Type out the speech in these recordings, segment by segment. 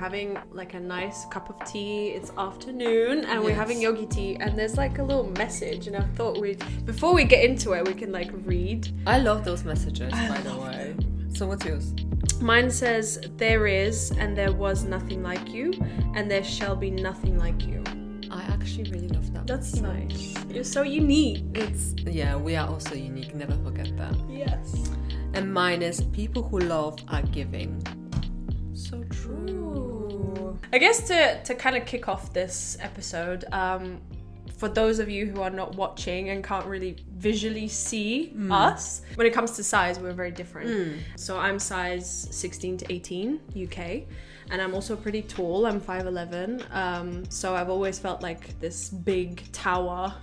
having like a nice cup of tea. It's afternoon and we're having yogi tea and there's like a little message and I thought we before we get into it we can like read. I love those messages, by the way. So what's yours? Mine says there is and there was nothing like you and there shall be nothing like you. I actually really love that. That's so nice. You're so unique. It's yeah, we are also unique. Never forget that. Yes. And mine is people who love are giving. I guess to to kind of kick off this episode, um, for those of you who are not watching and can't really visually see us, when it comes to size, we're very different. So I'm size 16 to 18 UK, and I'm also pretty tall. I'm 5'11. Um, so I've always felt like this big tower.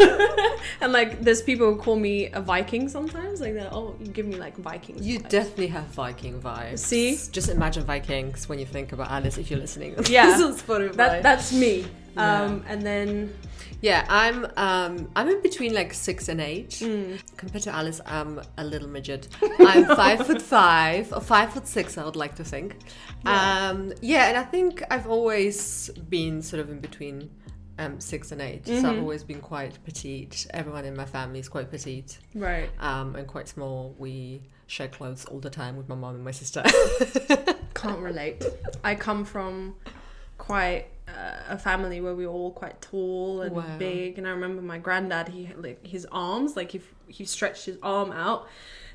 and like there's people who call me a Viking sometimes. Like they're oh, you give me like Vikings. You vibes." definitely have Viking vibes. See? Just imagine Vikings when you think about Alise if you're listening. Yeah. This is Spotify. that that's me. Yeah. Um, and then Yeah, I'm um I'm in between like six and eight. Mm. Compared to Alise, I'm a little midget. I'm five foot five or five foot six. I would like to think. Yeah. Um, yeah, and I think I've always been sort of in between um, six and 8 So Mm-hmm. I've always been quite petite. Everyone in my family is quite petite right. um, and quite small. We share clothes all the time with my mom and my sister. Can't relate. I come from quite uh, a family where we were all quite tall and Wow. big. And I remember my granddad. He like his arms, like if he stretched his arm out.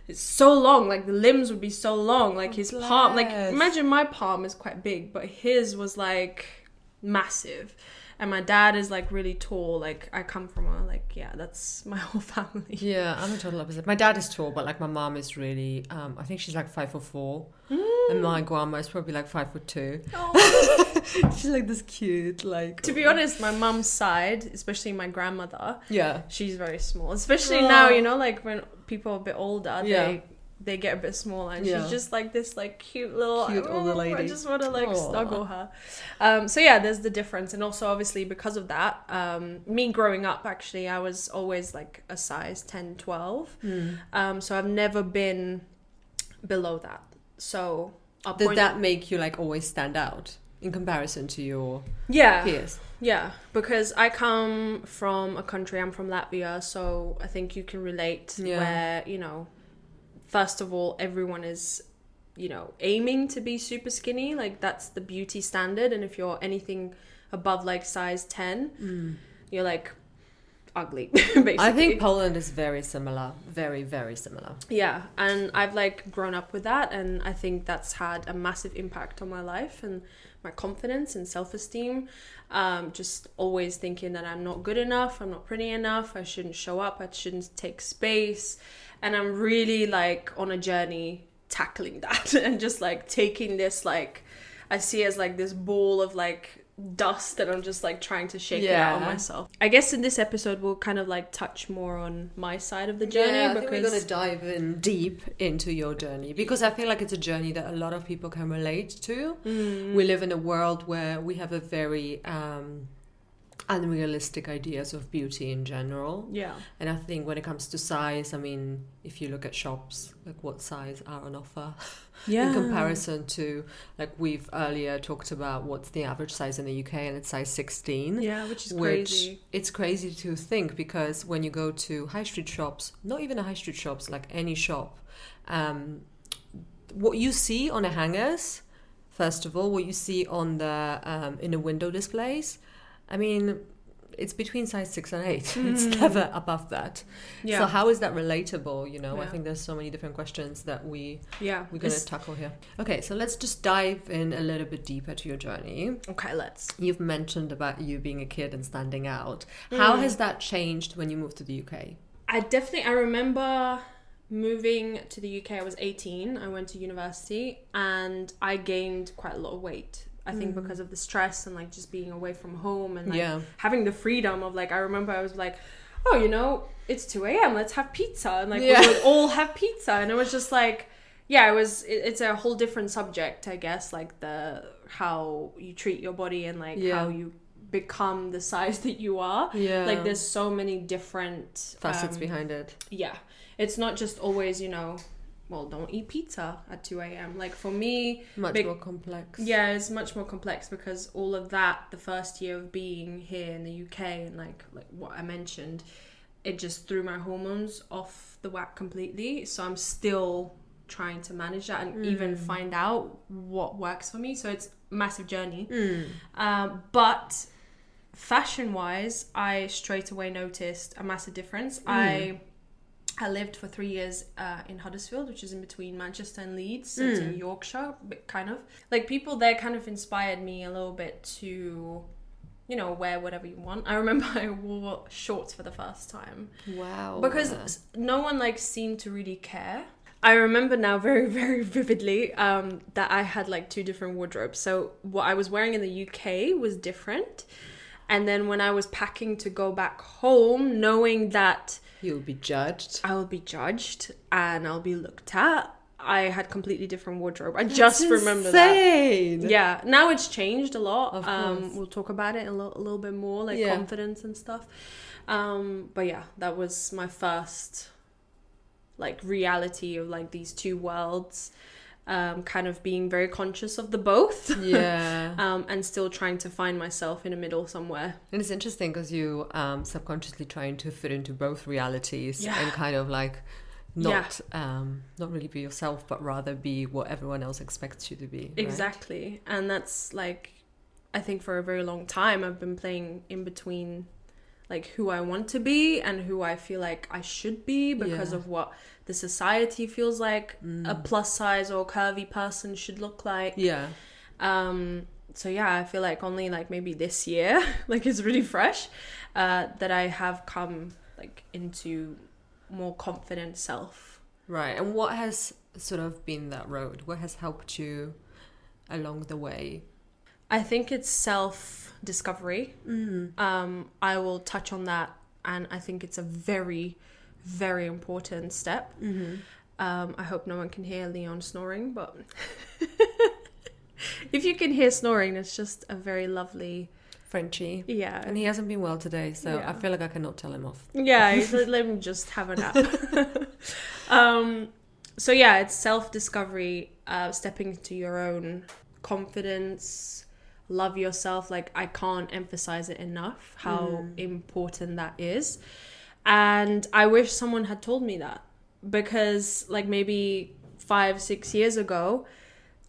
It's so long, like the limbs would be so long, like his palm. Like imagine my palm is quite big, but his was like massive. And my dad is like really tall. Like I come from a like yeah, that's my whole family. Yeah, I'm a total opposite. My dad is tall, but like my mom is really, um, I think she's like five foot four, and my grandma is probably like five foot two. she's like this cute, like. To be honest, my mum's side, especially my grandmother, Yeah. she's very small. Especially Oh. now, you know, like when people are a bit older, Yeah. they they get a bit smaller, and Yeah. she's just like this, like cute little Cute older "Oh, I just want to like Aw. snuggle her. Um, so yeah, there's the difference, and also obviously because of that, um, me growing up, actually, I was always like a size 10, 12. Hmm. Um, so I've never been below that. So Did that make you like always stand out in comparison to your yeah peers? Yeah, because I come from a country, I'm from Latvia, so I think you can relate Yeah. where, you know, first of all, everyone is, you know, aiming to be super skinny. Like, that's the beauty standard. And if you're anything above like size 10, mm. you're like ugly, basically. I think Poland is very similar, very very similar. Yeah, and I've like grown up with that, and I think that's had a massive impact on my life and my confidence and self esteem. Um, just always thinking that I'm not good enough, I'm not pretty enough, I shouldn't show up, I shouldn't take space, and I'm really like on a journey tackling that and just like taking this like I see as like this ball of like dust and I'm just like trying to shake it out on Yeah. myself. I guess in this episode we'll kind of like touch more on my side of the journey yeah, I because think we're gonna dive in deep into your journey because I feel like it's a journey that a lot of people can relate to. Mm. We live in a world where we have a very um, unrealistic ideas of beauty in general. Yeah. And I think when it comes to size, I mean, if you look at shops, like what size are on offer Yeah. in comparison to, like we've earlier talked about what's the average size in the UK and it's size 16. Yeah, which is Which crazy. it's crazy to think because when you go to high street shops, not even a high street shops, like any shop, um, what you see on the hangers, first of all, what you see on the um, in the window displays, I mean, it's between size six and eight. It's never above that. Yeah. So how is that relatable? You know, I think there's so many different questions that we yeah. we're gonna It's- tackle here. Okay, so let's just dive in a little bit deeper to your journey. okay, let's. You've mentioned about you being a kid and standing out. Mm. How has that changed when you moved to the UK? I definitely I remember moving to the UK. I was 18. I went to university and I gained quite a lot of weight. I think because of the stress and like just being away from home and like Yeah. having the freedom of like I remember I was like, oh, you know, it's 2 a.m. Let's have pizza and like Yeah. we would all have pizza and it was just like yeah, it was it, it's a whole different subject, I guess, like the how you treat your body and like Yeah. how you become the size that you are. Yeah. Like there's so many different facets um, behind it. yeah it's not just always you know well, don't eat pizza at 2 a.m. Like for me, Much Big- more complex. yeah, it's much more complex because all of that, the first year of being here in the UK, and like like what I mentioned, it just threw my hormones off the whack completely. So I'm still trying to manage that and even find out what works for me. So it's a massive journey. Mm. Um, but fashion wise, I straight away noticed a massive difference. I I lived for three years uh, in Huddersfield, which is in between Manchester and Leeds. So it's in Yorkshire, but kind of like people there kind of inspired me a little bit to, you know, wear whatever you want. I remember I wore shorts for the first time Wow. because no one like seemed to really care. I remember now very very vividly um, that I had like two different wardrobes. So what I was wearing in the UK was different, and then when I was packing to go back home, knowing that you'll be judged. I will be judged and I'll be looked at, I had completely different wardrobe. I just remember that. Yeah, now it's changed a lot. Of um, course. we'll talk about it a, lo- a little bit more, like Yeah. confidence and stuff. Um, but yeah, that was my first like reality of like these two worlds. Um, kind of being very conscious of the both. Yeah. um, and still trying to find myself in the middle somewhere. And it's interesting because you um, subconsciously trying to fit into both realities Yeah. and kind of like not um, not really be yourself, but rather be what everyone else expects you to be. right? Exactly. And that's like I think for a very long time I've been playing in between like who I want to be and who I feel like I should be because Yeah. of what the society feels like a plus size or curvy person should look like. Yeah. Um so yeah, I feel like only like maybe this year, like it's really fresh, uh, that I have come like into more confident self. Right. And what has sort of been that road? What has helped you along the way? I think it's self discovery. Um, I will touch on that, and I think it's a very, very important step. Um, I hope no one can hear Leon snoring, but if you can hear snoring, it's just a very lovely, Frenchie. yeah, And he hasn't been well today, so Yeah. I feel like I cannot tell him off. yeah. let, let him just have a nap. um, so yeah, it's self discovery, uh, stepping into your own confidence, love yourself. Like I can't emphasize it enough how hmm. important that is. And I wish someone had told me that because like maybe five six years ago,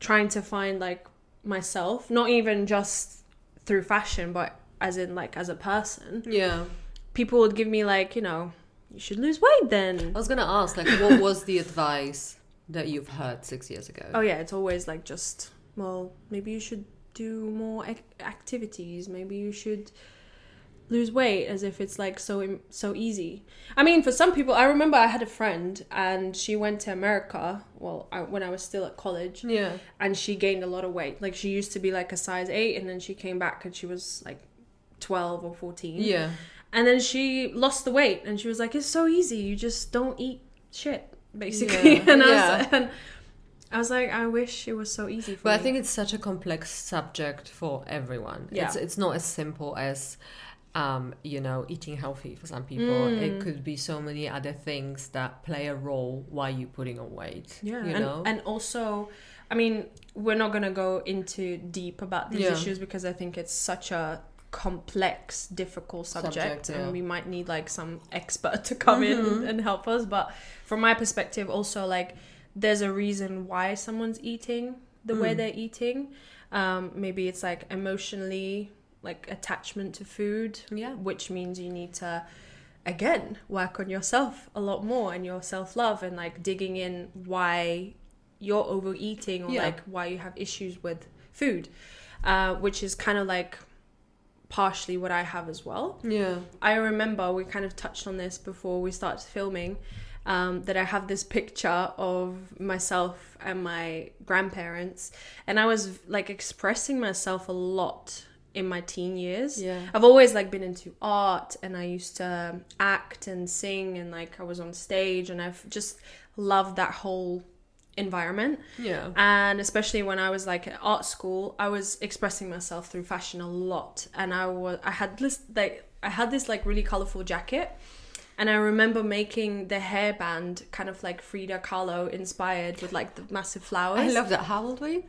trying to find like myself, not even just through fashion, but as in like as a person Yeah. people would give me like you know you should lose weight then I was gonna ask, like, what was the advice that you've heard six years ago? oh yeah it's always like just well maybe you should do more ac- activities maybe you should lose weight as if it's like so im- so easy i mean for some people i remember i had a friend and she went to america well I, when i was still at college Yeah. and she gained a lot of weight like she used to be like a size 8 and then she came back and she was like 12 or 14 Yeah. And then she lost the weight, and she was like, "It's so easy. You just don't eat shit, basically." Yeah. And, I Yeah. was, and I was like, "I wish it was so easy for But me." I think it's such a complex subject for everyone. Yeah. It's it's not as simple as um, you know, eating healthy for some people. It Mm. could be so many other things that play a role while you're putting on weight. yeah, You and, know? and also, I mean, we're not gonna go into deep about these Yeah. issues because I think it's such a complex, difficult subject, Subject, yeah. and we might need like some expert to come in and, and help us. But from my perspective, also like there's a reason why someone's eating the way Mm. they're eating. Um, maybe it's like emotionally like attachment to food, Yeah. which means you need to again work on yourself a lot more and your self love and like digging in why you're overeating or Yeah. like why you have issues with food, uh, which is kind of like partially what I have as well. Yeah. I remember we kind of touched on this before we started filming. Um, that I have this picture of myself and my grandparents, and I was like expressing myself a lot in my teen years. Yeah. I've always like been into art, and I used to act and sing, and like I was on stage, and I've just loved that whole environment Yeah. and especially when I was like at art school, I was expressing myself through fashion a lot, and I was I had this like I had this like really colorful jacket, And I remember making the hairband kind of like Frida Kahlo inspired with like the massive flowers. I love that. How old were you?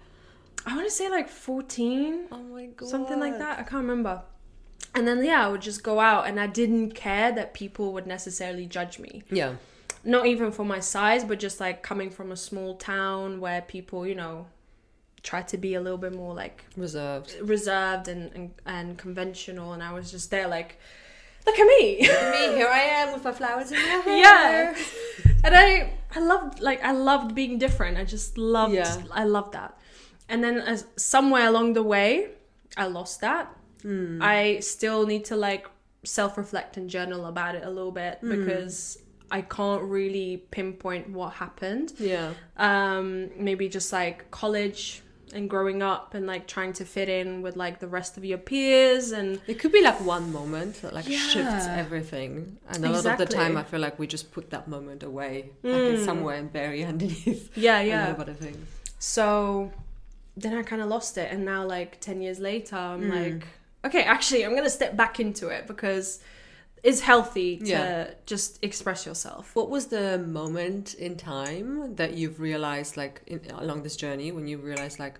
I want to say like 14, Oh my god. something like that. I can't remember. And then, yeah, I would just go out and I didn't care that people would necessarily judge me. Yeah. Not even for my size, but just like coming from a small town where people, you know, try to be a little bit more like Reserved. reserved and, and, and conventional. And I was just there like, look at me. Me, here I am with my flowers in my hair. yeah and i i loved like i loved being different i just loved Yeah. i loved that and then as somewhere along the way i lost that Hmm. i still need to like self-reflect and journal about it a little bit Hmm. because i can't really pinpoint what happened Yeah. um maybe just like college and growing up and like trying to fit in with like the rest of your peers and It could be like one moment that like shifts everything, and a lot of the time I feel like we just put that moment away, like it's somewhere and bury underneath yeah a yeah lot of other things. So then I kind of lost it. And now, like 10 years later, I'm Hmm. like, okay, actually, I'm to step back into it because it's healthy to Yeah. just express yourself. What was the moment in time that you've realized, like in, along this journey, when you realized, like,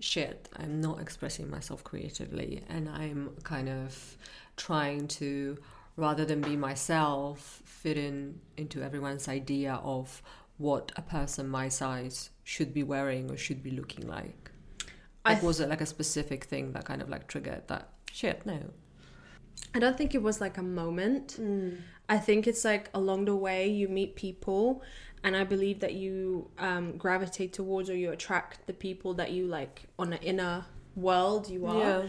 shit, I'm not expressing myself creatively, and I'm kind of trying to, rather than be myself, fit in into everyone's idea of what a person my size should be wearing or should be looking like. I Like, was it like a specific thing that kind of like triggered that? Shit, no. I don't think it was like a moment. I think it's like along the way you meet people, and I believe that you um, gravitate towards or you attract the people that you like on the inner world you are.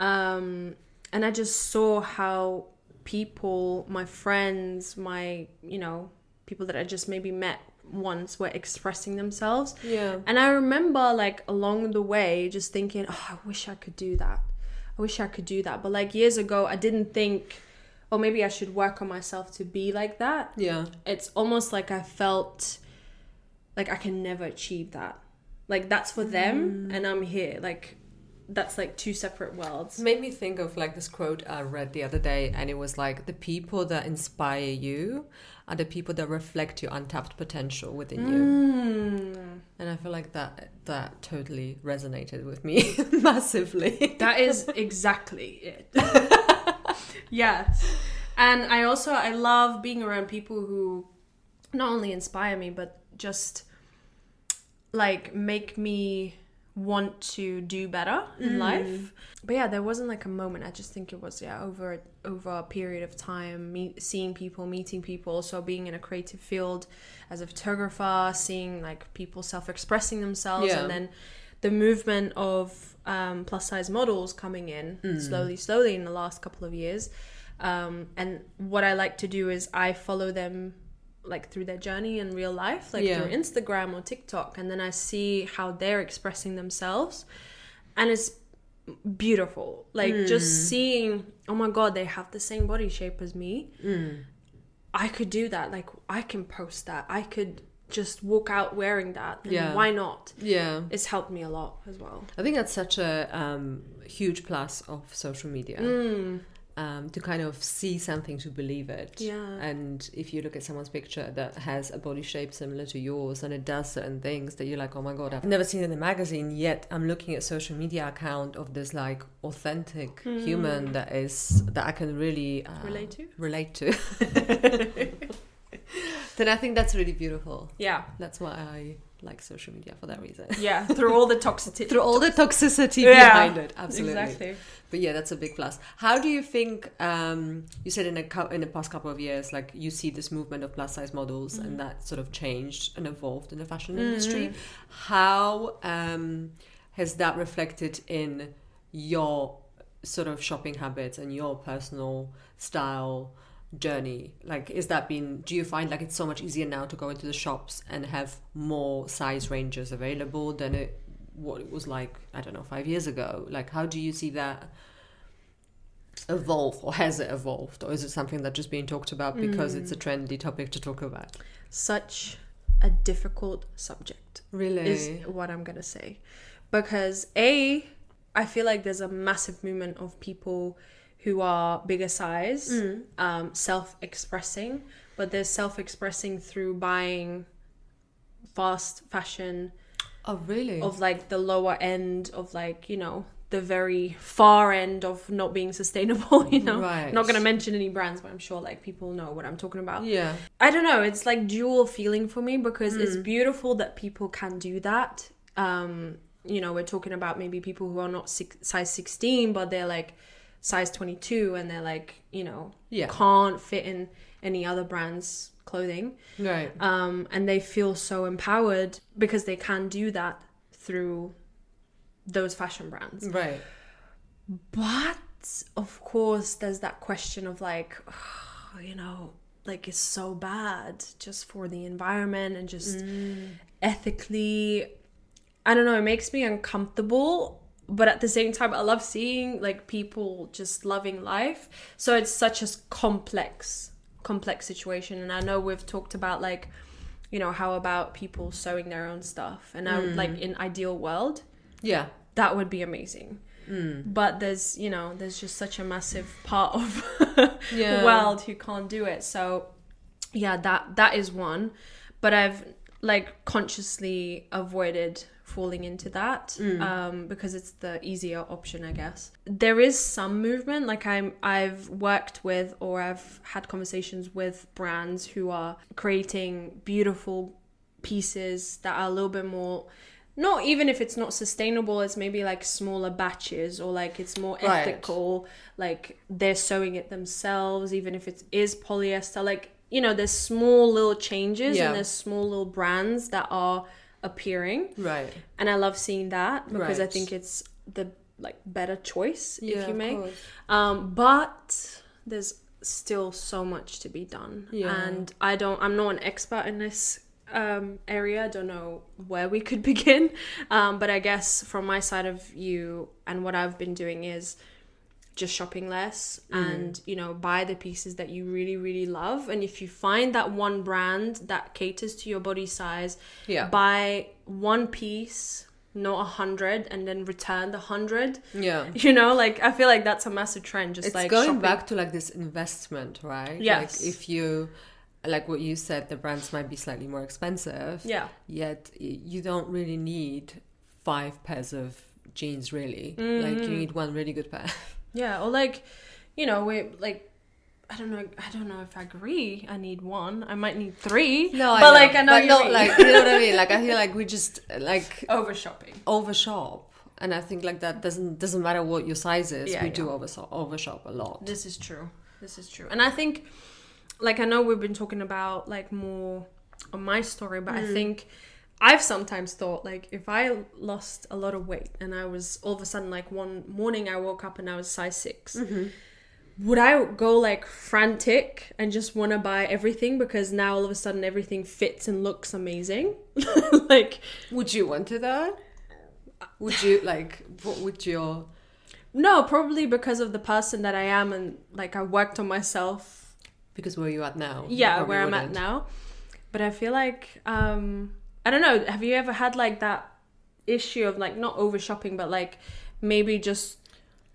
um, and I just saw how people, my friends, my you know people that I just maybe met once were expressing themselves, Yeah. and I remember like along the way just thinking, oh, I wish I could do that. I wish I could do that. But like years ago, I didn't think, oh, maybe I should work on myself to be like that. Yeah. It's almost like I felt like I can never achieve that. Like that's for them, mm. and I'm here. Like that's like two separate worlds. It made me think of like this quote I read the other day, and it was like the people that inspire you are the people that reflect your untapped potential within you. Mm. And I feel like that that totally resonated with me massively. That is exactly it. yes. And I also I love being around people who not only inspire me but just like make me want to do better in life. But yeah, there wasn't like a moment. I just think it was yeah, over over a period of time, meet, seeing people, meeting people, also being in a creative field as a photographer, seeing like people self-expressing themselves Yeah. and then the movement of um, plus size models coming in slowly, slowly in the last couple of years. Um, and what I like to do is I follow them like through their journey in real life, like Yeah. through Instagram or TikTok, and then I see how they're expressing themselves, and it's beautiful. Like just seeing, oh my god, they have the same body shape as me. I could do that. Like I can post that. I could just walk out wearing that. And Yeah. Why not? yeah. It's helped me a lot as well. I think that's such a um, huge plus of social media. Mm. Um, to kind of see something to believe it. Yeah. And if you look at someone's picture that has a body shape similar to yours and it does certain things that you're like, oh my god, I've never seen in a magazine yet. I'm looking at social media account of this like authentic human that is that I can really uh. Relate to? Relate to. then I think that's really beautiful. Yeah. That's why I like social media for that reason. Yeah. Through all the toxicity. Through all the toxicity Yeah. behind it, absolutely. Exactly. But yeah, that's a big plus. How do you think? Um, you said in a in the past couple of years, like you see this movement of plus size models, and that sort of changed and evolved in the fashion industry. How um, has that reflected in your sort of shopping habits and your personal style journey? Like, is that been? Do you find like it's so much easier now to go into the shops and have more size ranges available than it what it was like i don't know five years ago like how do you see that evolve or has it evolved or is it something that's just being talked about because it's a mm. trendy topic to talk about Such a difficult subject. really is what I'm gonna say. Because A, I feel like there's a massive movement of people who are bigger size, um, self-expressing, but they're self-expressing through buying fast fashion Oh, really? of like the lower end of like you know the very far end of not being sustainable you know Right. not gonna mention any brands but i'm sure like people know what i'm talking about yeah. i don't know it's like dual feeling for me because it's Hmm. beautiful that people can do that um you know we're talking about maybe people who are not six, size 16 but they're like size 22 and they're like you know Yeah. can't fit in any other brands clothing Right. um, and they feel so empowered because they can do that through those fashion brands. Right. But of course, there's that question of like, you know, like it's so bad just for the environment and just ethically. I don't know, it makes me uncomfortable. But at the same time, I love seeing like people just loving life. So it's such a complex, complex situation. And I know we've talked about like, you know, how about people sewing their own stuff? And I would mm. like in ideal world, Yeah. that would be amazing. Mm. But there's, you know, there's just such a massive part of Yeah. the world who can't do it. So, yeah, that that is one. But I've like consciously avoided falling into that um, because it's the easier option, I guess. There is some movement. Like I'm, I've worked with or I've had conversations with brands who are creating beautiful pieces that are a little bit more not even if it's not sustainable it's maybe like smaller batches or like it's more Right. ethical like they're sewing it themselves even if it is polyester like you know there's small little changes Yeah. and there's small little brands that are appearing Right. and i love seeing that because i think it's the like better choice Yeah. if you may um, but there's still so much to be done. Yeah. And I don't, I'm not an expert in this um, area. I don't know where we could begin. Um, but I guess from my side of view and what I've been doing is just shopping less and, you know, buy the pieces that you really, really love. And if you find that one brand that caters to your body size, Yeah. buy one piece, not a hundred, and then return the hundred. Yeah. You know, like I feel like that's a massive trend. Just it's like going shopping. back to like this investment, right? Yes. Like if you, like what you said, the brands might be slightly more expensive. Yeah, Yet you don't really need five pairs of jeans, really. Like Mm. you need one really good pair. yeah, or like, you know, we like. I don't know. I don't know if I agree. I need one. I might need three. No, but like I know but you not mean. like you know what I mean. Like I feel like we just like over shopping. overshop, and I think like that doesn't doesn't matter what your size is. Yeah, we yeah. do overshop overshop a lot. This is true. This is true. And I think, like, I know we've been talking about like more on my story, but I mm. think I've sometimes thought like if I lost a lot of weight and I was all of a sudden like one morning I woke up and I was size 6 Would I go like frantic and just want to buy everything because now all of a sudden everything fits and looks amazing? like, Would you want to that? Would you like? What would your no, probably because of the person that I am and like I worked on myself because where you at now? Yeah where i'm at now but i feel like um i don't know have you ever had like that issue of like not over shopping but like maybe just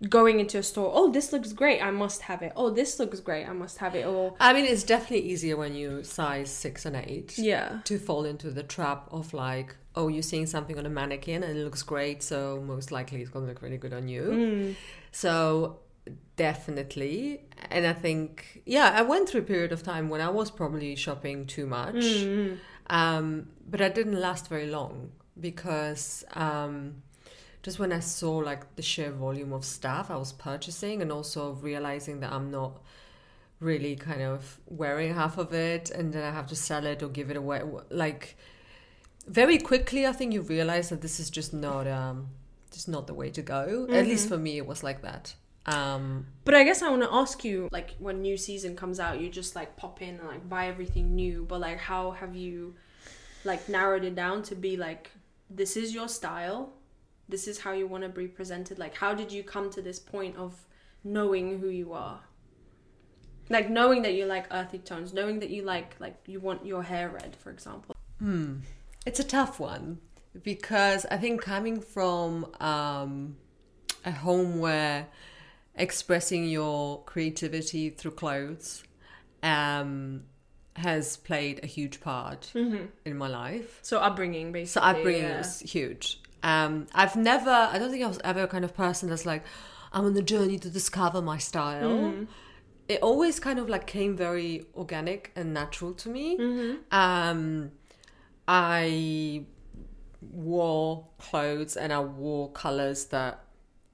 going into a store oh this looks great i must have it oh this looks great i must have it or I mean, it's definitely easier when you size six and eight yeah to fall into the trap of like, oh, you're seeing something on a mannequin and it looks great, so most likely it's gonna look really good on you. Mm. So definitely, and I think yeah, I went through a period of time when I was probably shopping too much, Mm. Um, but I didn't last very long because. Um, just when I saw like the sheer volume of stuff I was purchasing, and also realizing that I'm not really kind of wearing half of it, and then I have to sell it or give it away. Like very quickly, I think you realize that this is just not um, just not the way to go. At least for me, it was like that. Um, but i guess i want to ask you like when new season comes out you just like pop in and like buy everything new but like how have you like narrowed it down to be like this is your style this is how you want to be presented like how did you come to this point of knowing who you are like knowing that you like earthy tones knowing that you like like you want your hair red for example Hmm. It's a tough one because I think coming from um, a home where expressing your creativity through clothes um, has played a huge part in my life. So upbringing, basically. So upbringing yeah. was huge. Um, I've never, I don't think I was ever a kind of person that's like, I'm on the journey to discover my style. Mm-hmm. It always kind of like came very organic and natural to me. Mm-hmm. Um, I wore clothes and I wore colors that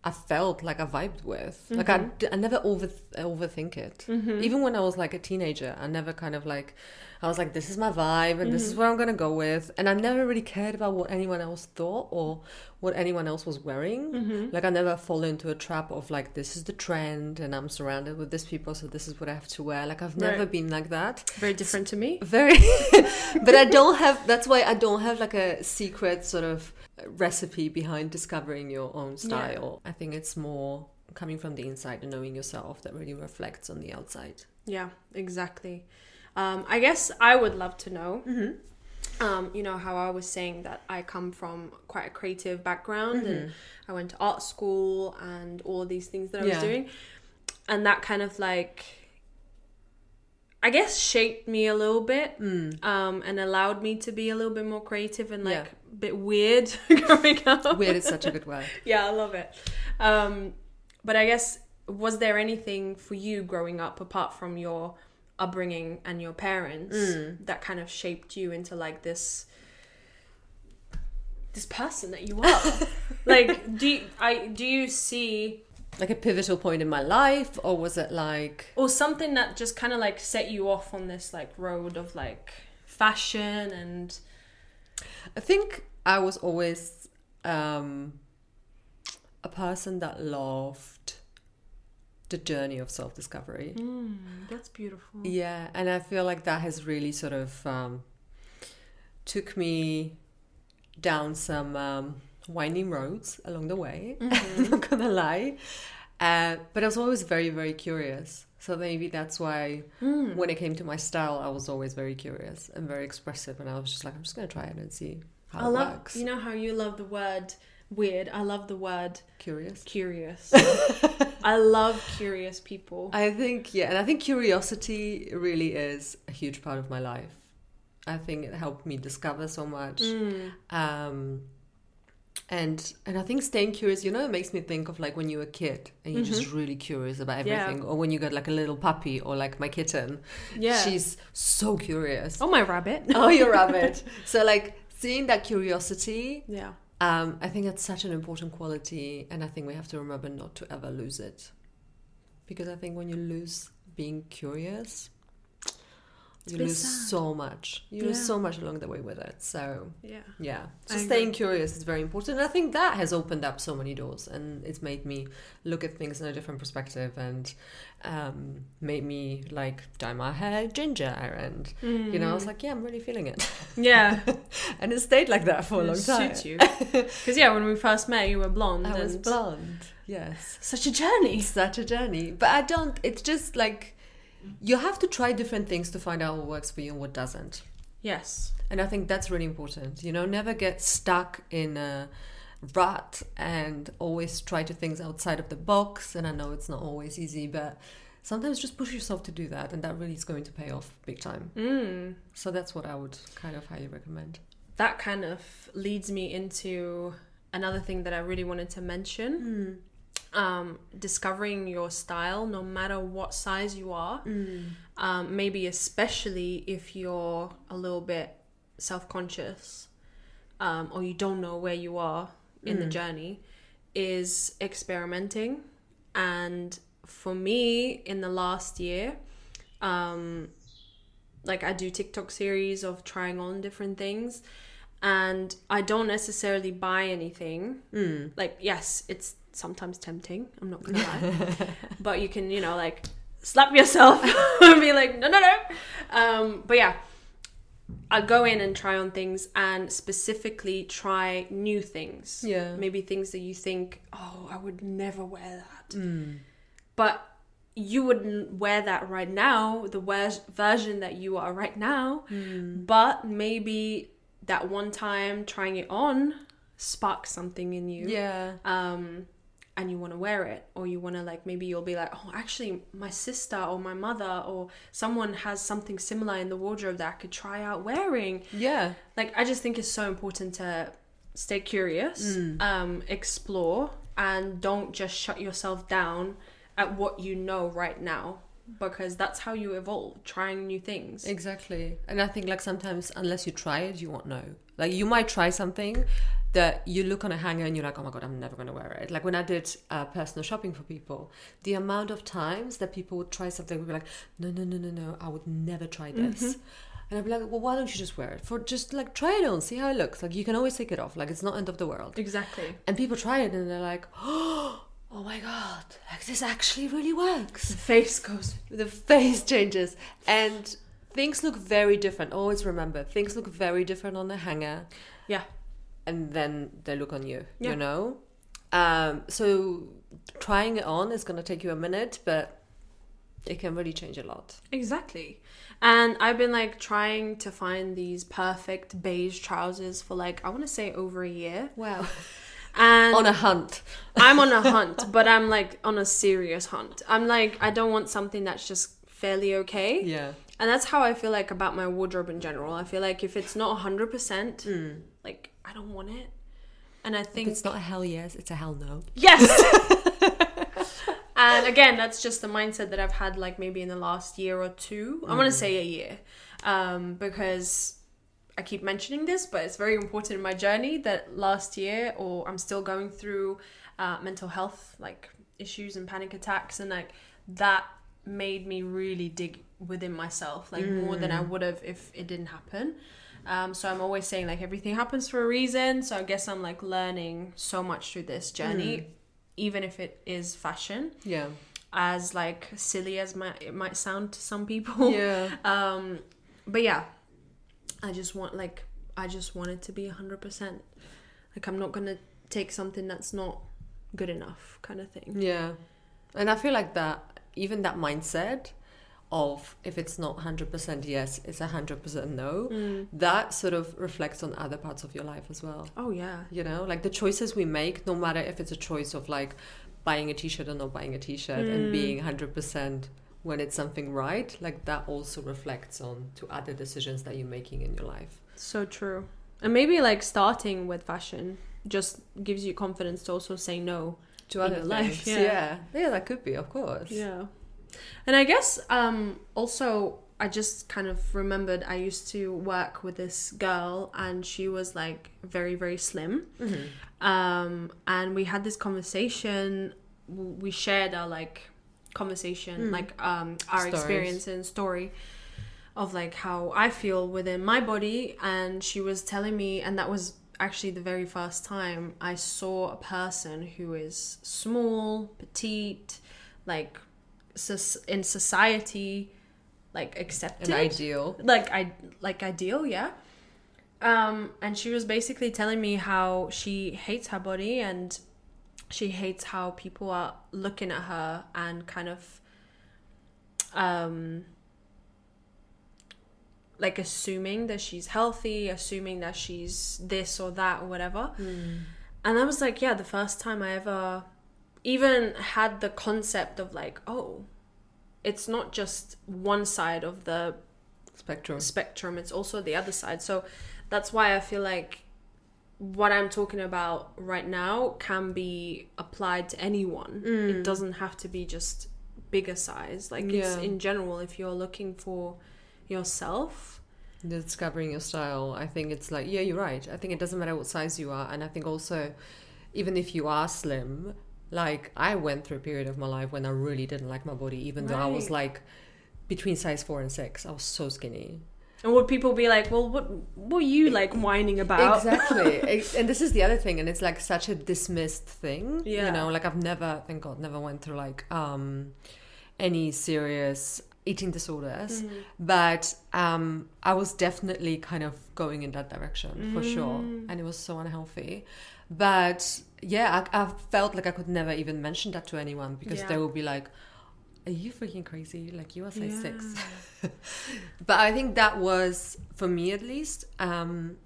I felt like I vibed with. Like I, Mm-hmm. I never over overthink it. Mm-hmm. Even when I was like a teenager, I never kind of like I was like, this is my vibe and this is mm-hmm. what I'm gonna go with. And I never really cared about what anyone else thought or what anyone else was wearing. Mm-hmm. Like I never fall into a trap of like this is the trend and I'm surrounded with these people, so this is what I have to wear. Like I've never Right. been like that Very different to me. very but i don't have that's why i don't have like a secret sort of recipe behind discovering your own style. I think it's more coming from the inside and knowing yourself that really reflects on the outside. Yeah, exactly. Um, I guess I would love to know. Um, you know how I was saying that I come from quite a creative background and I went to art school and all of these things that I was doing, and that kind of like, I guess, shaped me a little bit um, and allowed me to be a little bit more creative and like Yeah. a bit weird growing up. weird is such a good word Yeah, I love it. Um, but I guess was there anything for you growing up apart from your upbringing and your parents that kind of shaped you into like this this person that you are? like, do you, I do you see like a pivotal point in my life or was it like or something that just kind of like set you off on this like road of like fashion and i think i was always um a person that loved the journey of self-discovery that's beautiful. Yeah, and I feel like that has really sort of um, took me down some um, winding roads along the way. I'm not gonna lie, uh, but I was always very, very curious. So maybe that's why when it came to my style, I was always very curious and very expressive, and I was just like, I'm just gonna try it and see how I it love works. you know how you love the word weird. I love the word Curious. curious. I love curious people. I think yeah, and I think curiosity really is a huge part of my life. I think it helped me discover so much. Mm. Um, and and I think staying curious, you know, it makes me think of like when you were a kid and you're just really curious about Yeah. everything, or when you got like a little puppy or like my kitten. Yeah. she's so curious. Oh, my rabbit. Oh, your rabbit. so like seeing that curiosity, Yeah. um, I think that's such an important quality, and I think we have to remember not to ever lose it, because I think when you lose being curious, you lose sad. so much. You lose so much along the way with it. So Yeah. yeah, so I staying agree. curious is very important. And I think that has opened up so many doors, and it's made me look at things in a different perspective, and um, made me like dye my hair ginger. And you know, I was like, yeah, I'm really feeling it, Yeah. and it stayed like that for a long time. suits you. Because, yeah, when we first met, you were blonde. I was blonde. Yes. Such a journey. Such a journey. But I don't, it's just like you have to try different things to find out what works for you and what doesn't. Yes. And I think that's really important. You know, never get stuck in a rut and always try to things outside of the box. And I know it's not always easy, but sometimes just push yourself to do that. And that really is going to pay off big time. Mm. So that's what I would kind of highly recommend. That kind of leads me into another thing that I really wanted to mention. Um, discovering your style, no matter what size you are, um, maybe especially if you're a little bit self conscious um, or you don't know where you are in the journey, is experimenting. And for me, in the last year, um, like I do TikTok series of trying on different things, and I don't necessarily buy anything. Like, yes, it's sometimes tempting. I'm not gonna lie, but you can, you know, like slap yourself and be like, no, no, no. Um, but yeah, I go in and try on things and specifically try new things. Yeah. Maybe things that you think, oh, I would never wear that. But you wouldn't wear that right now, the vers- version that you are right now. But maybe that one time trying it on sparks something in you. Yeah. Um, and you want to wear it or you want to like maybe you'll be like oh actually my sister or my mother or someone has something similar in the wardrobe that I could try out wearing Yeah. like I just think it's so important to stay curious, um, explore, and don't just shut yourself down at what you know right now because that's how you evolve, trying new things. Exactly. And I think like sometimes unless you try it, you won't know. Like you might try something that you look on a hanger and you're like, oh my god, I'm never gonna wear it. Like when I did uh, personal shopping for people, the amount of times that people would try something would be like, no, no, no, no, no, I would never try this. And I'd be like, well, why don't you just wear it? For just like try it on, see how it looks. Like you can always take it off. Like it's not end of the world. Exactly. And people try it and they're like, oh, oh my god, like this actually really works The face goes. the face changes and things look very different always remember things look very different on the hanger Yeah. And then they look on you Yeah. you know um, so trying it on is going to take you a minute but it can really change a lot Exactly. And I've been like trying to find these perfect beige trousers for like I want to say over a year. wow And on a hunt I'm on a hunt, but I'm like on a serious hunt. I'm like I don't want something that's just fairly okay. yeah And that's how I feel like about my wardrobe in general. I feel like if it's not 100%, like I don't want it. And I think it's not a hell yes it's a hell no Yes. and again, that's just the mindset that I've had like maybe in the last year or two. I want to say a year. Um, because I keep mentioning this, but it's very important in my journey that last year or I'm still going through uh, mental health like issues and panic attacks and like that made me really dig within myself like more than I would have if it didn't happen. Um, so I'm always saying like everything happens for a reason. So I guess I'm like learning so much through this journey, even if it is fashion, yeah as like silly as my, it might sound to some people. yeah Um, but yeah, I just want like I just want it to be hundred percent. Like I'm not gonna take something that's not good enough, kind of thing. Yeah. And I feel like that, even that mindset of if it's not 100% yes, it's 100% no, Mm. that sort of reflects on other parts of your life as well. Oh yeah, You know, like the choices we make, no matter if it's a choice of like buying a t shirt or not buying a t shirt Mm. and being 100% when it's something right, like that also reflects on to other decisions that you're making in your life. so true. And maybe like starting with fashion just gives you confidence to also say no. To other things. life, yeah. yeah. yeah. that could be, of course. Yeah. And I guess um also I just kind of remembered I used to work with this girl and she was like very very slim. Mhm. Um and we had this conversation we shared our like conversation Mm. like um our Stories. experience and story of like how I feel within my body and she was telling me and that was actually the very first time I saw a person who is small, petite, like in society like accepted An ideal. like I like ideal, yeah. Um, and she was basically telling me how she hates her body and she hates how people are looking at her and kind of um like assuming that she's healthy, assuming that she's this or that or whatever. And I was like, yeah, the first time I ever even had the concept of like, oh, it's not just one side of the Spectrum. spectrum, it's also the other side. So that's why I feel like what I'm talking about right now can be applied to anyone. It mm. doesn't have to be just bigger size. Like it's in general, if you're looking for yourself. discovering your style i think it's like yeah you're right i think it doesn't matter what size you are and i think also even if you are slim like i went through a period of my life when i really didn't like my body even though i was like between size four and six i was so skinny And would people be like, well, what, were you like whining about? exactly and this is the other thing and it's like such a dismissed thing Yeah. you know like i've never thank god never went through like um any serious eating disorders Mm. but um i was definitely kind of going in that direction for sure Mm. and it was so unhealthy but yeah I, I felt like i could never even mention that to anyone because Yeah. they would be like are you freaking crazy like you are size six but I think that was for me at least um,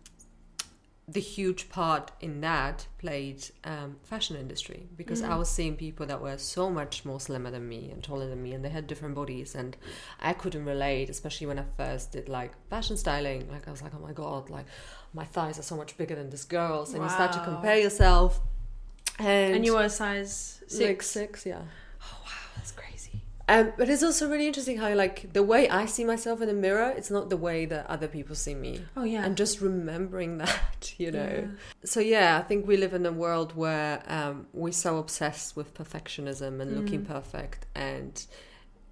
the huge part in that played um, fashion industry because Mm. I was seeing people that were so much more slimmer than me and taller than me, and they had different bodies, and I couldn't relate, especially when I first did like fashion styling. Like I was like, oh my god, like my thighs are so much bigger than this girl's, and you start to compare yourself. And, And you were a size six. like six, yeah. Oh wow, that's crazy. Um, but it's also really interesting how like the way I see myself in the mirror, it's not the way that other people see me. Oh yeah. And just remembering that, you know. Yeah. So yeah, I think we live in a world where um, we're so obsessed with perfectionism and looking Mhm. perfect, and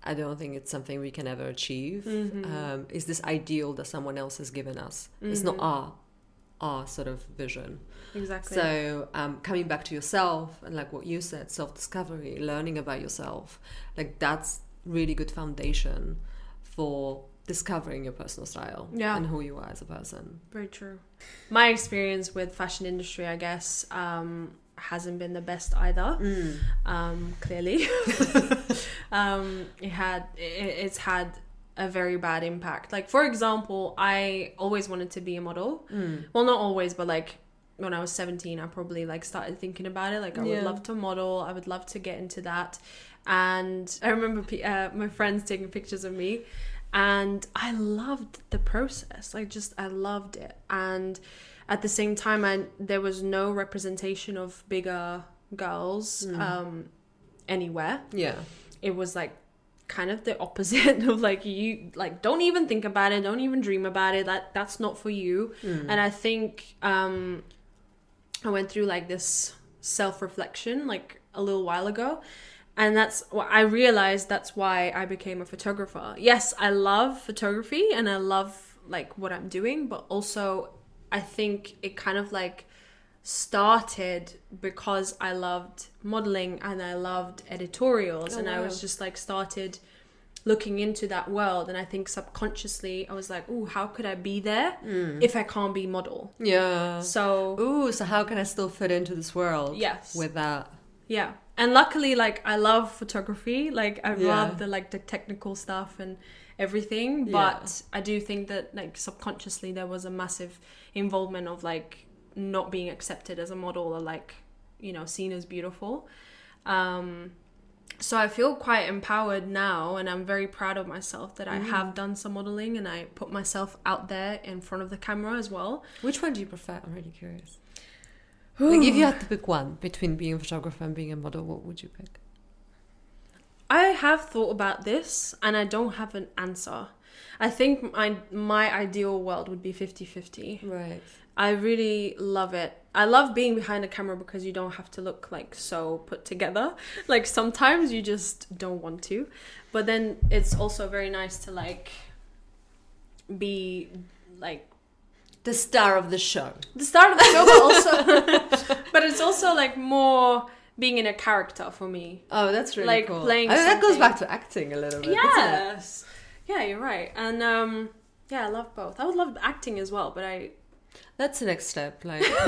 I don't think it's something we can ever achieve. Mhm. Um, is this ideal that someone else has given us? It's not our our sort of vision. Exactly. So um, coming back to yourself and like what you said, self discovery, learning about yourself, like that's really good foundation for discovering your personal style Yeah. and who you are as a person. Very true. My experience with fashion industry, I guess, um, hasn't been the best either. Um, clearly, um, it had it, it's had a very bad impact. Like for example, I always wanted to be a model. Mm. Well, not always, but like when I was 17, I probably like started thinking about it. Like I Yeah. would love to model. I would love to get into that. And I remember uh, my friends taking pictures of me and I loved the process. Like just I loved it. And at the same time I there was no representation of bigger girls Mm. um anywhere Yeah. it was like kind of the opposite of like you like don't even think about it don't even dream about it that that's not for you. Mm. and i think um i went through like this self-reflection like a little while ago. And that's what i realized that's why i became a photographer. Yes i love photography and i love like what i'm doing but also i think it kind of like started because I loved modeling and I loved editorials Oh, and I was just like started looking into that world and I think subconsciously I was like, "Oh, how could I be there Mm. if I can't be model?" Yeah. So, Ooh, so how can I still fit into this world? yes. With that. yeah. And luckily like I love photography. Like I Yeah. love the like the technical stuff and everything, Yeah. but I do think that like subconsciously there was a massive involvement of like not being accepted as a model or like you know seen as beautiful um so i feel quite empowered now and i'm very proud of myself that i Mm. have done some modeling and i put myself out there in front of the camera as well Which one do you prefer? I'm really curious. like if you had to pick one between being a photographer and being a model, what would you pick? I have thought about this and I don't have an answer. I think my my ideal world would be 50-50. Right. I really love it. I love being behind the camera because you don't have to look like so put together. Like sometimes you just don't want to. But then it's also very nice to like be like The star of the show. the star of the show but also but it's also like more being in a character for me. Oh, that's really Like cool. playing I mean, that goes back to acting a little bit. Yes. Yeah, you're right. And um yeah, I love both. I would love acting as well, but I That's the next step. Like,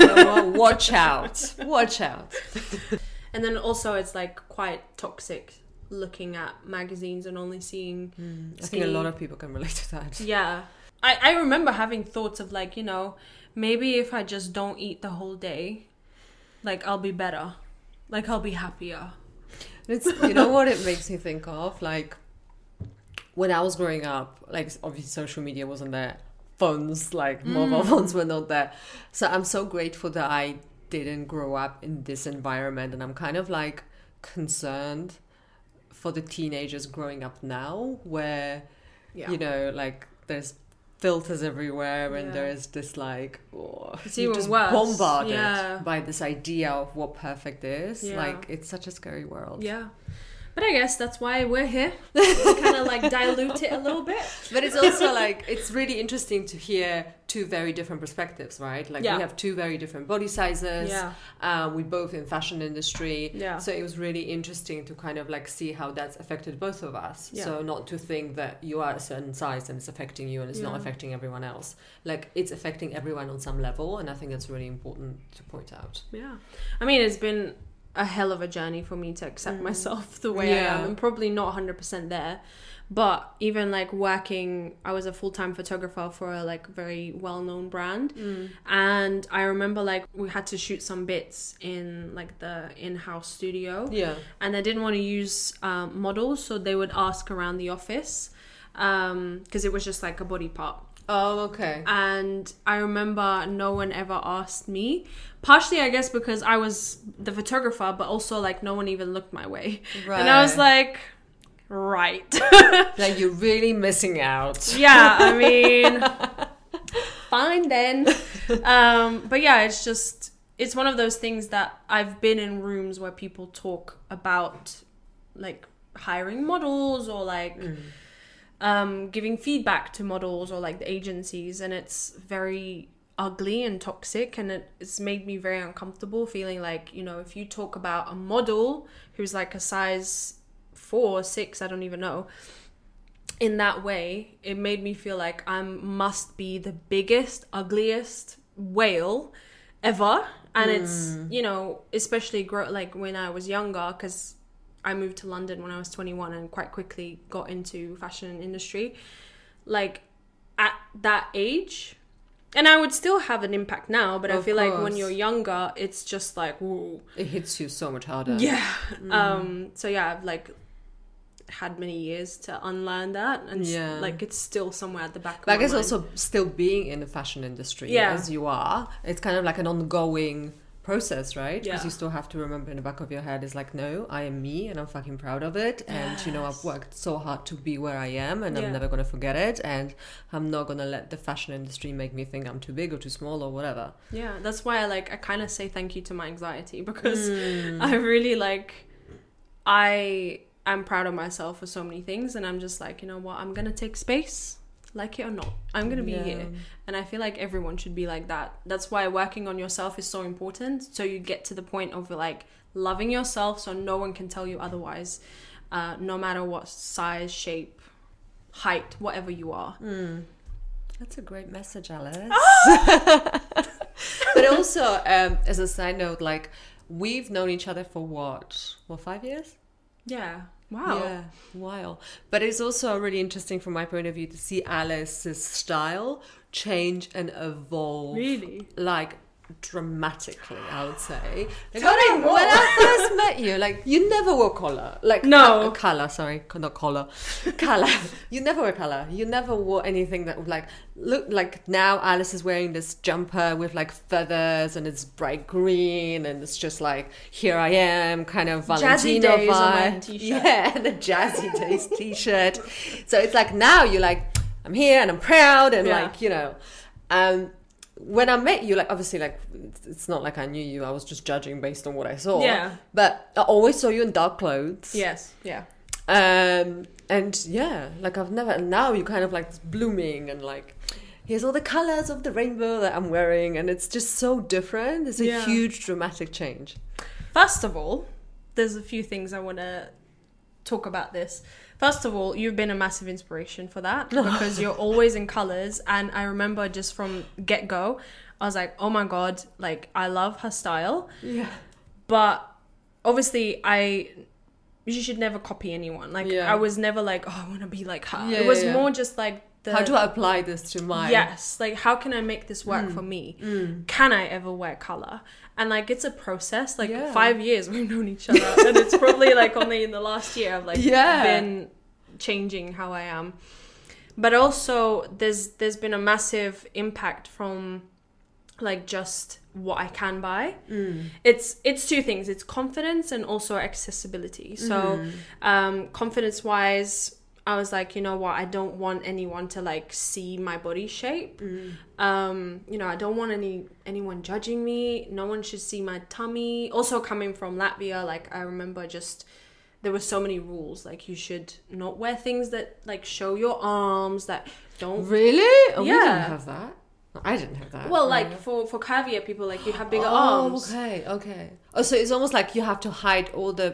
watch out. Watch out. and then also it's like quite toxic looking at magazines and only seeing hmm, I think a lot of people can relate to that. yeah. I, I remember having thoughts of like, you know, maybe if I just don't eat the whole day, like I'll be better. Like I'll be happier. It's you know what it makes me think of like when I was growing up, like obviously social media wasn't there, phones like mm. mobile phones were not there. So I'm so grateful that I didn't grow up in this environment, and I'm kind of like concerned for the teenagers growing up now, where Yeah. you know like there's filters everywhere and Yeah. there's this like oh, It's you're even just worse. bombarded Yeah. by this idea of what perfect is Yeah. like it's such a scary world Yeah. But I guess that's why we're here. to kind of like dilute it a little bit. but it's also like it's really interesting to hear two very different perspectives right like Yeah. we have two very different body sizes Yeah. uh, we both in fashion industry Yeah. so it was really interesting to kind of like see how that's affected both of us Yeah. so not to think that you are a certain size and it's affecting you and it's not affecting everyone else like it's affecting everyone on some level and i think that's really important to point out Yeah. I mean, it's been a hell of a journey for me to accept mm. myself the way I am. I'm probably not 100% there. But even like working, I was a full time photographer for a like very well known brand. Mm. And I remember like we had to shoot some bits in like the in house studio Yeah. and they didn't want to use um, models, so they would ask around the office um, because it was just like a body part. Oh, okay. And I remember no one ever asked me, partially, I guess, because I was the photographer, but also like no one even looked my way. Right. And I was like, right. Like you're really missing out. yeah, I mean, fine then. Um, but yeah, it's just, it's one of those things that I've been in rooms where people talk about like hiring models or like um, giving feedback to models or like the agencies, and it's very ugly and toxic, and it, it's made me very uncomfortable. Feeling like you know, if you talk about a model who's like a size four or six, I don't even know. In that way, it made me feel like I must be the biggest, ugliest whale ever, and it's you know, especially grow like when I was younger, because I moved to London when I was 21 and quite quickly got into fashion industry. Like at that age, and I would still have an impact now, but I Of feel like when you're younger, it's just like whoa, It hits you so much harder. yeah. Um. So yeah, I've like had many years to unlearn that, and Yeah. like it's still somewhere at the back. But I of my guess also still being in the fashion industry Yeah. as you are, it's kind of like an ongoing process, right? Because Yeah. you still have to remember in the back of your head is like, no, I am me and I'm fucking proud of it. And you know, I've worked so hard to be where I am and Yeah. I'm never gonna forget it. And I'm not gonna let the fashion industry make me think I'm too big or too small or whatever. Yeah, that's why I like I kind of say thank you to my anxiety because Mm. I really like I am proud of myself for so many things and I'm just like, you know what, I'm to take space, like it or not. I'm to be Yeah. here. And I feel like everyone should be like that. That's why working on yourself is so important so you get to the point of like loving yourself so no one can tell you otherwise. Uh, no matter what size, shape, height, whatever you are. Mm. That's a great message, Alise. Ah! but also, um, as a side note, like we've known each other for what? What five years? Yeah. Wow. Yeah, while. But it's also really interesting from my point of view to see Alise's style change and evolve. Really? Like dramatically, I would say. Like, when, I, when I first met you, like you never wore collar. Like No. color, sorry, not collar, color. you never wore color. You never wore anything that would like look like. Now Alise is wearing this jumper with like feathers and it's bright green and it's just like here I am, kind of Valentino Days on my vibe. Yeah, the Jazzy Days t-shirt. So it's like now you're like I'm here and I'm proud and Yeah. like you know. Um, when I met you, like obviously, like it's- not like I knew you. I was just judging based on what I saw. Yeah. But I always saw you in dark clothes. Yes. Yeah. Um, and yeah, like I've never. And now you kind of like blooming and like. Here's all the colors of the rainbow that I'm wearing, and it's just so different. It's a Yeah. huge dramatic change. First of all, there's a few things I want to talk about this. First of all, you've been a massive inspiration for that because you're always in colors. And I remember just from get go, I was like, oh my God, like I love her style. Yeah. But obviously, I. You should never copy anyone. Like, Yeah. I was never like, oh, I want to be like her. Yeah, it was yeah, more just like the. How do I apply this to my? Yes, like how can I make this work Mm. for me? Can I ever wear color? And like it's a process. Like Yeah. five years we've known each other, and it's probably like only in the last year I've like Yeah. been changing how I am. But also, there's there's been a massive impact from like just what I can buy. Mm. It's it's two things. It's confidence and also accessibility. So Mm. um confidence wise i was like you know what i don't want anyone to like see my body shape Mm. um you know i don't want any anyone judging me no one should see my tummy also coming from latvia like i remember just there were so many rules like you should not wear things that like show your arms that don't Really? Oh, we Yeah. didn't have that. I didn't have that. well like for for caviar people like you have bigger oh, arms okay, okay. Oh, so it's almost like you have to hide all the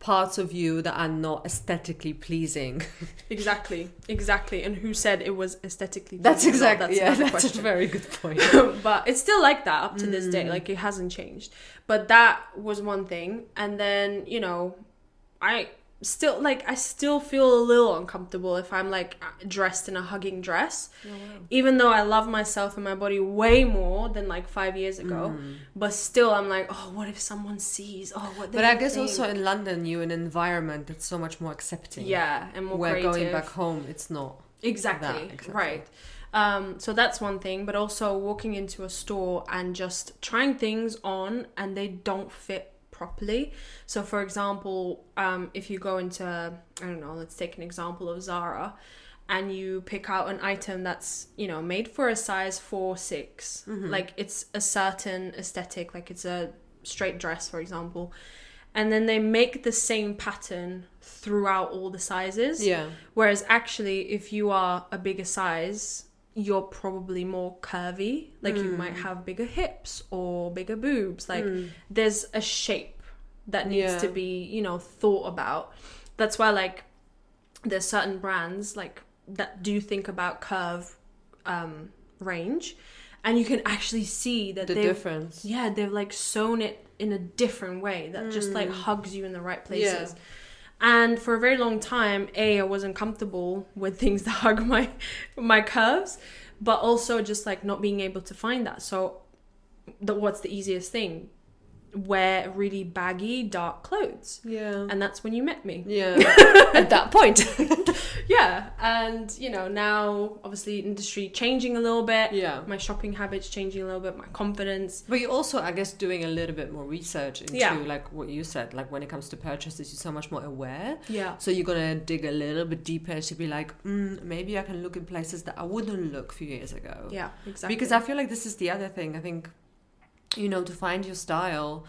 parts of you that are not aesthetically pleasing. Exactly, exactly. And who said it was aesthetically? That's pleasing? No, exactly yeah. That's question. a very good point. but it's still like that up to this Mm. day. Like it hasn't changed. But that was one thing. And then, you know, I still like I still feel a little uncomfortable if I'm like dressed in a hugging dress. Even though I love myself and my body way more than like 5 years ago, Mm. but still I'm like, "Oh, what if someone sees? Oh, what But I guess also in London, you're in an environment that's so much more accepting. yeah, and more Where creative. going back home, it's not. Exactly. Right. Um, so that's one thing, but also walking into a store and just trying things on and they don't fit properly. So, for example, um, if you go into, I don't know, let's take an example of Zara and you pick out an item that's, you know, made for a size 4 6, like it's a certain aesthetic, like it's a straight dress, for example. And then they make the same pattern throughout all the sizes. Yeah. Whereas actually, if you are a bigger size, you're probably more curvy. Like you might Hmm. have bigger hips or bigger boobs. Like there's a shape that needs Yeah. to be, you know, thought about. That's why like there's certain brands like that do think about curve um range and you can actually see that The difference. yeah, they've like sewn it in a different way that just like hugs you in the right places. And for a very long time, A, I wasn't comfortable with things that hug my my curves, but also just like not being able to find that. So the what's the easiest thing? Wear really baggy, dark clothes. Yeah. And that's when you met me. Yeah. At that point. Yeah. And you know, now obviously industry changing a little bit. yeah. My shopping habits changing a little bit, my confidence. But you're also, I guess, doing a little bit more research into Yeah. like what you said. Like when it comes to purchases, you're so much more aware. Yeah. So you're gonna dig a little bit deeper to be like, mm, maybe I can look in places that I wouldn't look a few years ago. Yeah, exactly. Because I feel like this is the other thing. I think, you know, to find your style,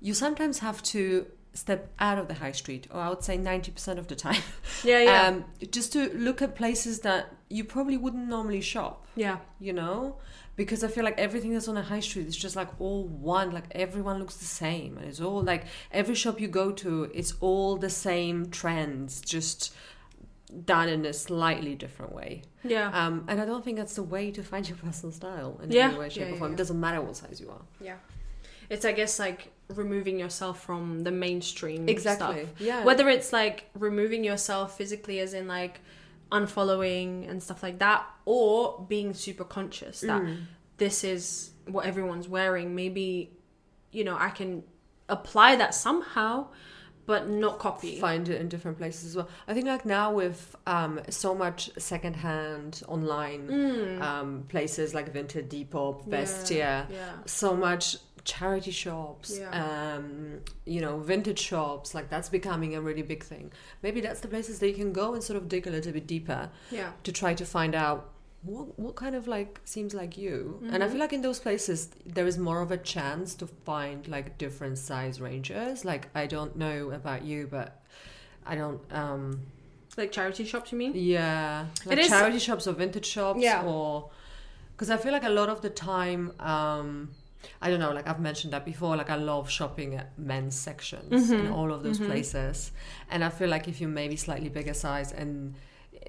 you sometimes have to step out of the high street, or I would say 90% of the time, yeah, yeah. um, just to look at places that you probably wouldn't normally shop, yeah. you know? Because I feel like everything that's on a high street is just like all one, like everyone looks the same. And it's all like every shop you go to, it's all the same trends, just done in a slightly different way. Yeah. Um, and I don't think that's the way to find your personal style in Yeah. any way, shape, Yeah, or form. yeah. It doesn't matter what size you are. Yeah. It's I guess like removing yourself from the mainstream stuff. Yeah. Whether it's like removing yourself physically as in like unfollowing and stuff like that or being super conscious that Mm. this is what everyone's wearing. Maybe you know, I can apply that somehow but not copy. find it in different places as well. I think like now with um, so much secondhand online Mm. um, places like Vinted, Depop, Yeah, Vestiaire, Yeah. so much charity shops, Yeah. um, you know, vintage shops. Like that's becoming a really big thing. Maybe that's the places that you can go and sort of dig a little bit deeper Yeah. to try to find out what what kind of like seems like you. And I Mhm. feel like in those places there is more of a chance to find like different size ranges. Like I don't know about you, but I don't. um Like charity shops you mean? Yeah, like It is- charity shops or vintage shops, Yeah. or because I feel like a lot of the time. um I don't know, like I've mentioned that before. Like I love shopping at men's sections in Mhm. all of those Mhm. places, and I feel like if you're maybe slightly bigger size, and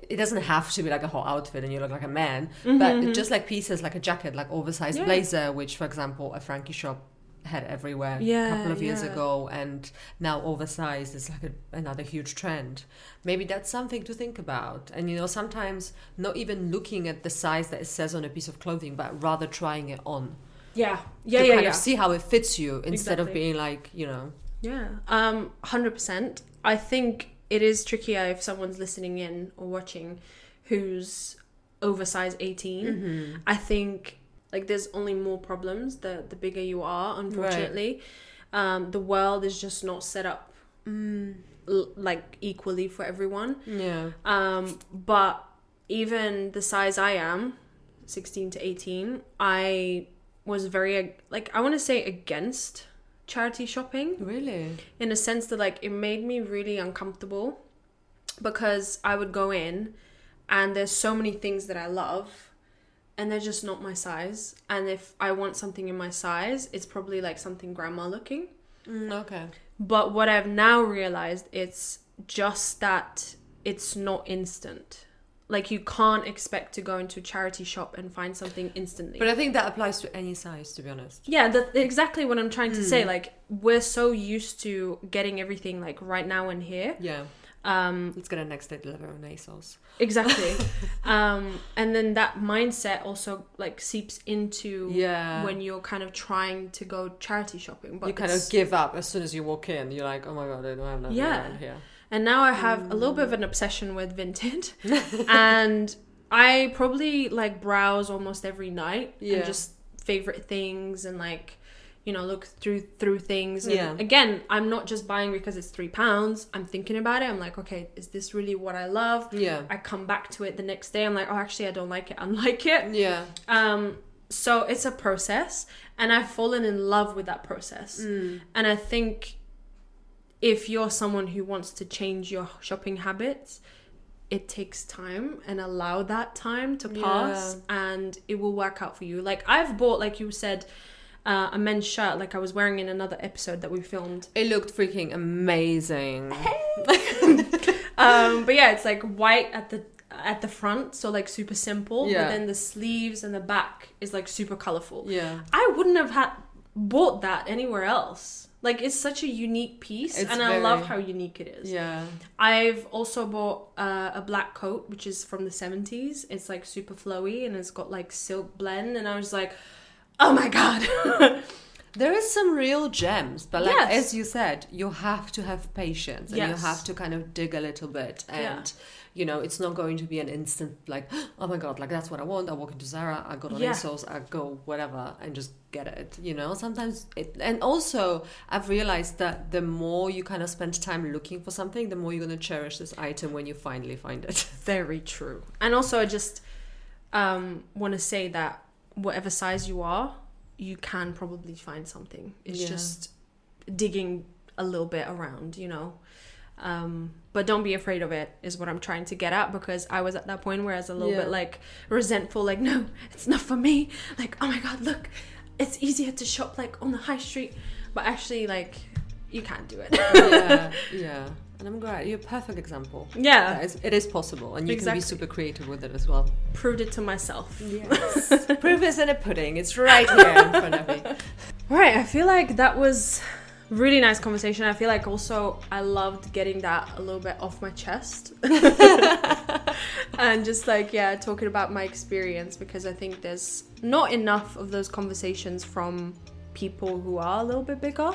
it doesn't have to be like a hot outfit and you look like a man, but Mhm. just like pieces like a jacket, like oversized Yeah. blazer, which for example a Frankie shop had everywhere Yeah, a couple of years yeah. ago, and now oversized is like a, another huge trend. Maybe that's something to think about. And you know, sometimes not even looking at the size that it says on a piece of clothing, but rather trying it on Yeah. Yeah, to yeah, kind yeah. of see how it fits you instead of being like, you know, Yeah, um, hundred percent. I think it is trickier if someone's listening in or watching who's oversized 18 Mm-hmm. I think like there's only more problems the the bigger you are. Unfortunately, um, the world is just not set up mm, l- like equally for everyone. yeah, Um, but even the size I am, 16 to 18, I was very like I want to say against charity shopping. Really, in a sense that like it made me really uncomfortable because I would go in and there's so many things that I love and they're just not my size. And if I want something in my size it's probably like something grandma looking. Mm, okay, But what I've now realized it's just that it's not instant. Like you can't expect to go into a charity shop and find something instantly. But I think that applies to any size, to be honest. yeah, that's exactly what I'm trying to say. Like we're so used to getting everything like right now and here. Yeah. Um, Let's get a next level on ASOS. exactly. um, and then that mindset also like seeps into Yeah. when you're kind of trying to go charity shopping. But you kind of give up as soon as you walk in. You're like, oh my god, I don't have nothing Yeah. around here. And now I have a little bit of an obsession with Vinted. and I probably like browse almost every night Yeah. and just favorite things and like you know look through through things and Yeah. again i'm not just buying because it's three pounds i'm thinking about it i'm like okay is this really what i love Yeah. i come back to it the next day i'm like oh actually i don't like it i like it Yeah. um so it's a process and i've fallen in love with that process Mm. and I think if you're someone who wants to change your shopping habits, it takes time and allow that time to pass and it will work out for you. Like I've bought, like you said, uh, a men's shirt like I was wearing in another episode that we filmed. It looked freaking amazing. Um, but yeah, it's like white at the at the front, so like super simple. Yeah. But then the sleeves and the back is like super colorful. Yeah. I wouldn't have had bought that anywhere else. Like it's such a unique piece, It's and I love how unique it is. Yeah. I've also bought uh, a black coat, which is from the 70s. It's like super flowy and it's got like silk blend. And I was like, oh my God. There is some real gems, but like Yes. as you said, you have to have patience and you have to kind of dig a little bit and Yeah. You know, it's not going to be an instant like, oh my god, like that's what I want. I walk into Zara, I go on Yeah. ASOS, I go whatever and just get it. You know, sometimes it and also I've realized that the more you kind of spend time looking for something, the more you're gonna cherish this item when you finally find it. Very true. And also, I just um, want to say that whatever size you are, you can probably find something. It's Yeah. just digging a little bit around, you know. Um, but don't be afraid of it, is what I'm trying to get at because I was at that point where I was a little Yeah. bit like resentful, like, no, it's not for me. Like, oh my god, look, it's easier to shop like on the high street. But actually, like, you can't do it. yeah, yeah. And I'm glad you're a perfect example. yeah, is- It is possible, and you Exactly. can be super creative with it as well. proved it to myself. Yes. Proof is in a pudding. It's right here in front of me. Right, I feel like that was really nice conversation. I feel like also I loved getting that a little bit off my chest. and just like yeah, talking about my experience because I think there's not enough of those conversations from people who are a little bit bigger.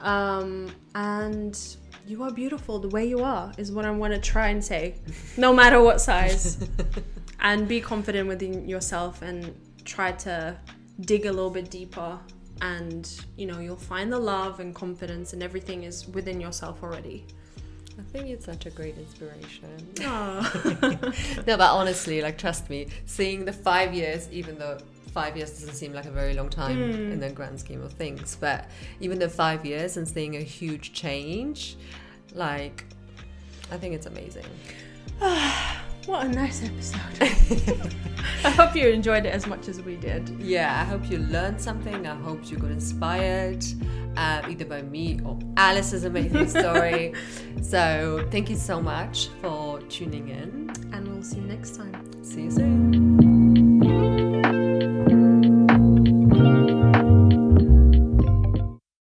Um and you are beautiful the way you are is what I want to try and say. No matter what size. and be confident within yourself and try to dig a little bit deeper and you know you'll find the love and confidence and everything is within yourself already I think it's such a great inspiration. No, but honestly, like, trust me, seeing the five years, even though five years doesn't seem like a very long time hmm. in the grand scheme of things, but even the five years and seeing a huge change, like, I think it's amazing. what a nice episode i hope you enjoyed it as much as we did Yeah, I hope you learned something. I hope you got inspired, uh, either by me or Alise's amazing story. so, thank you so much for tuning in. and we'll see you next time See you soon.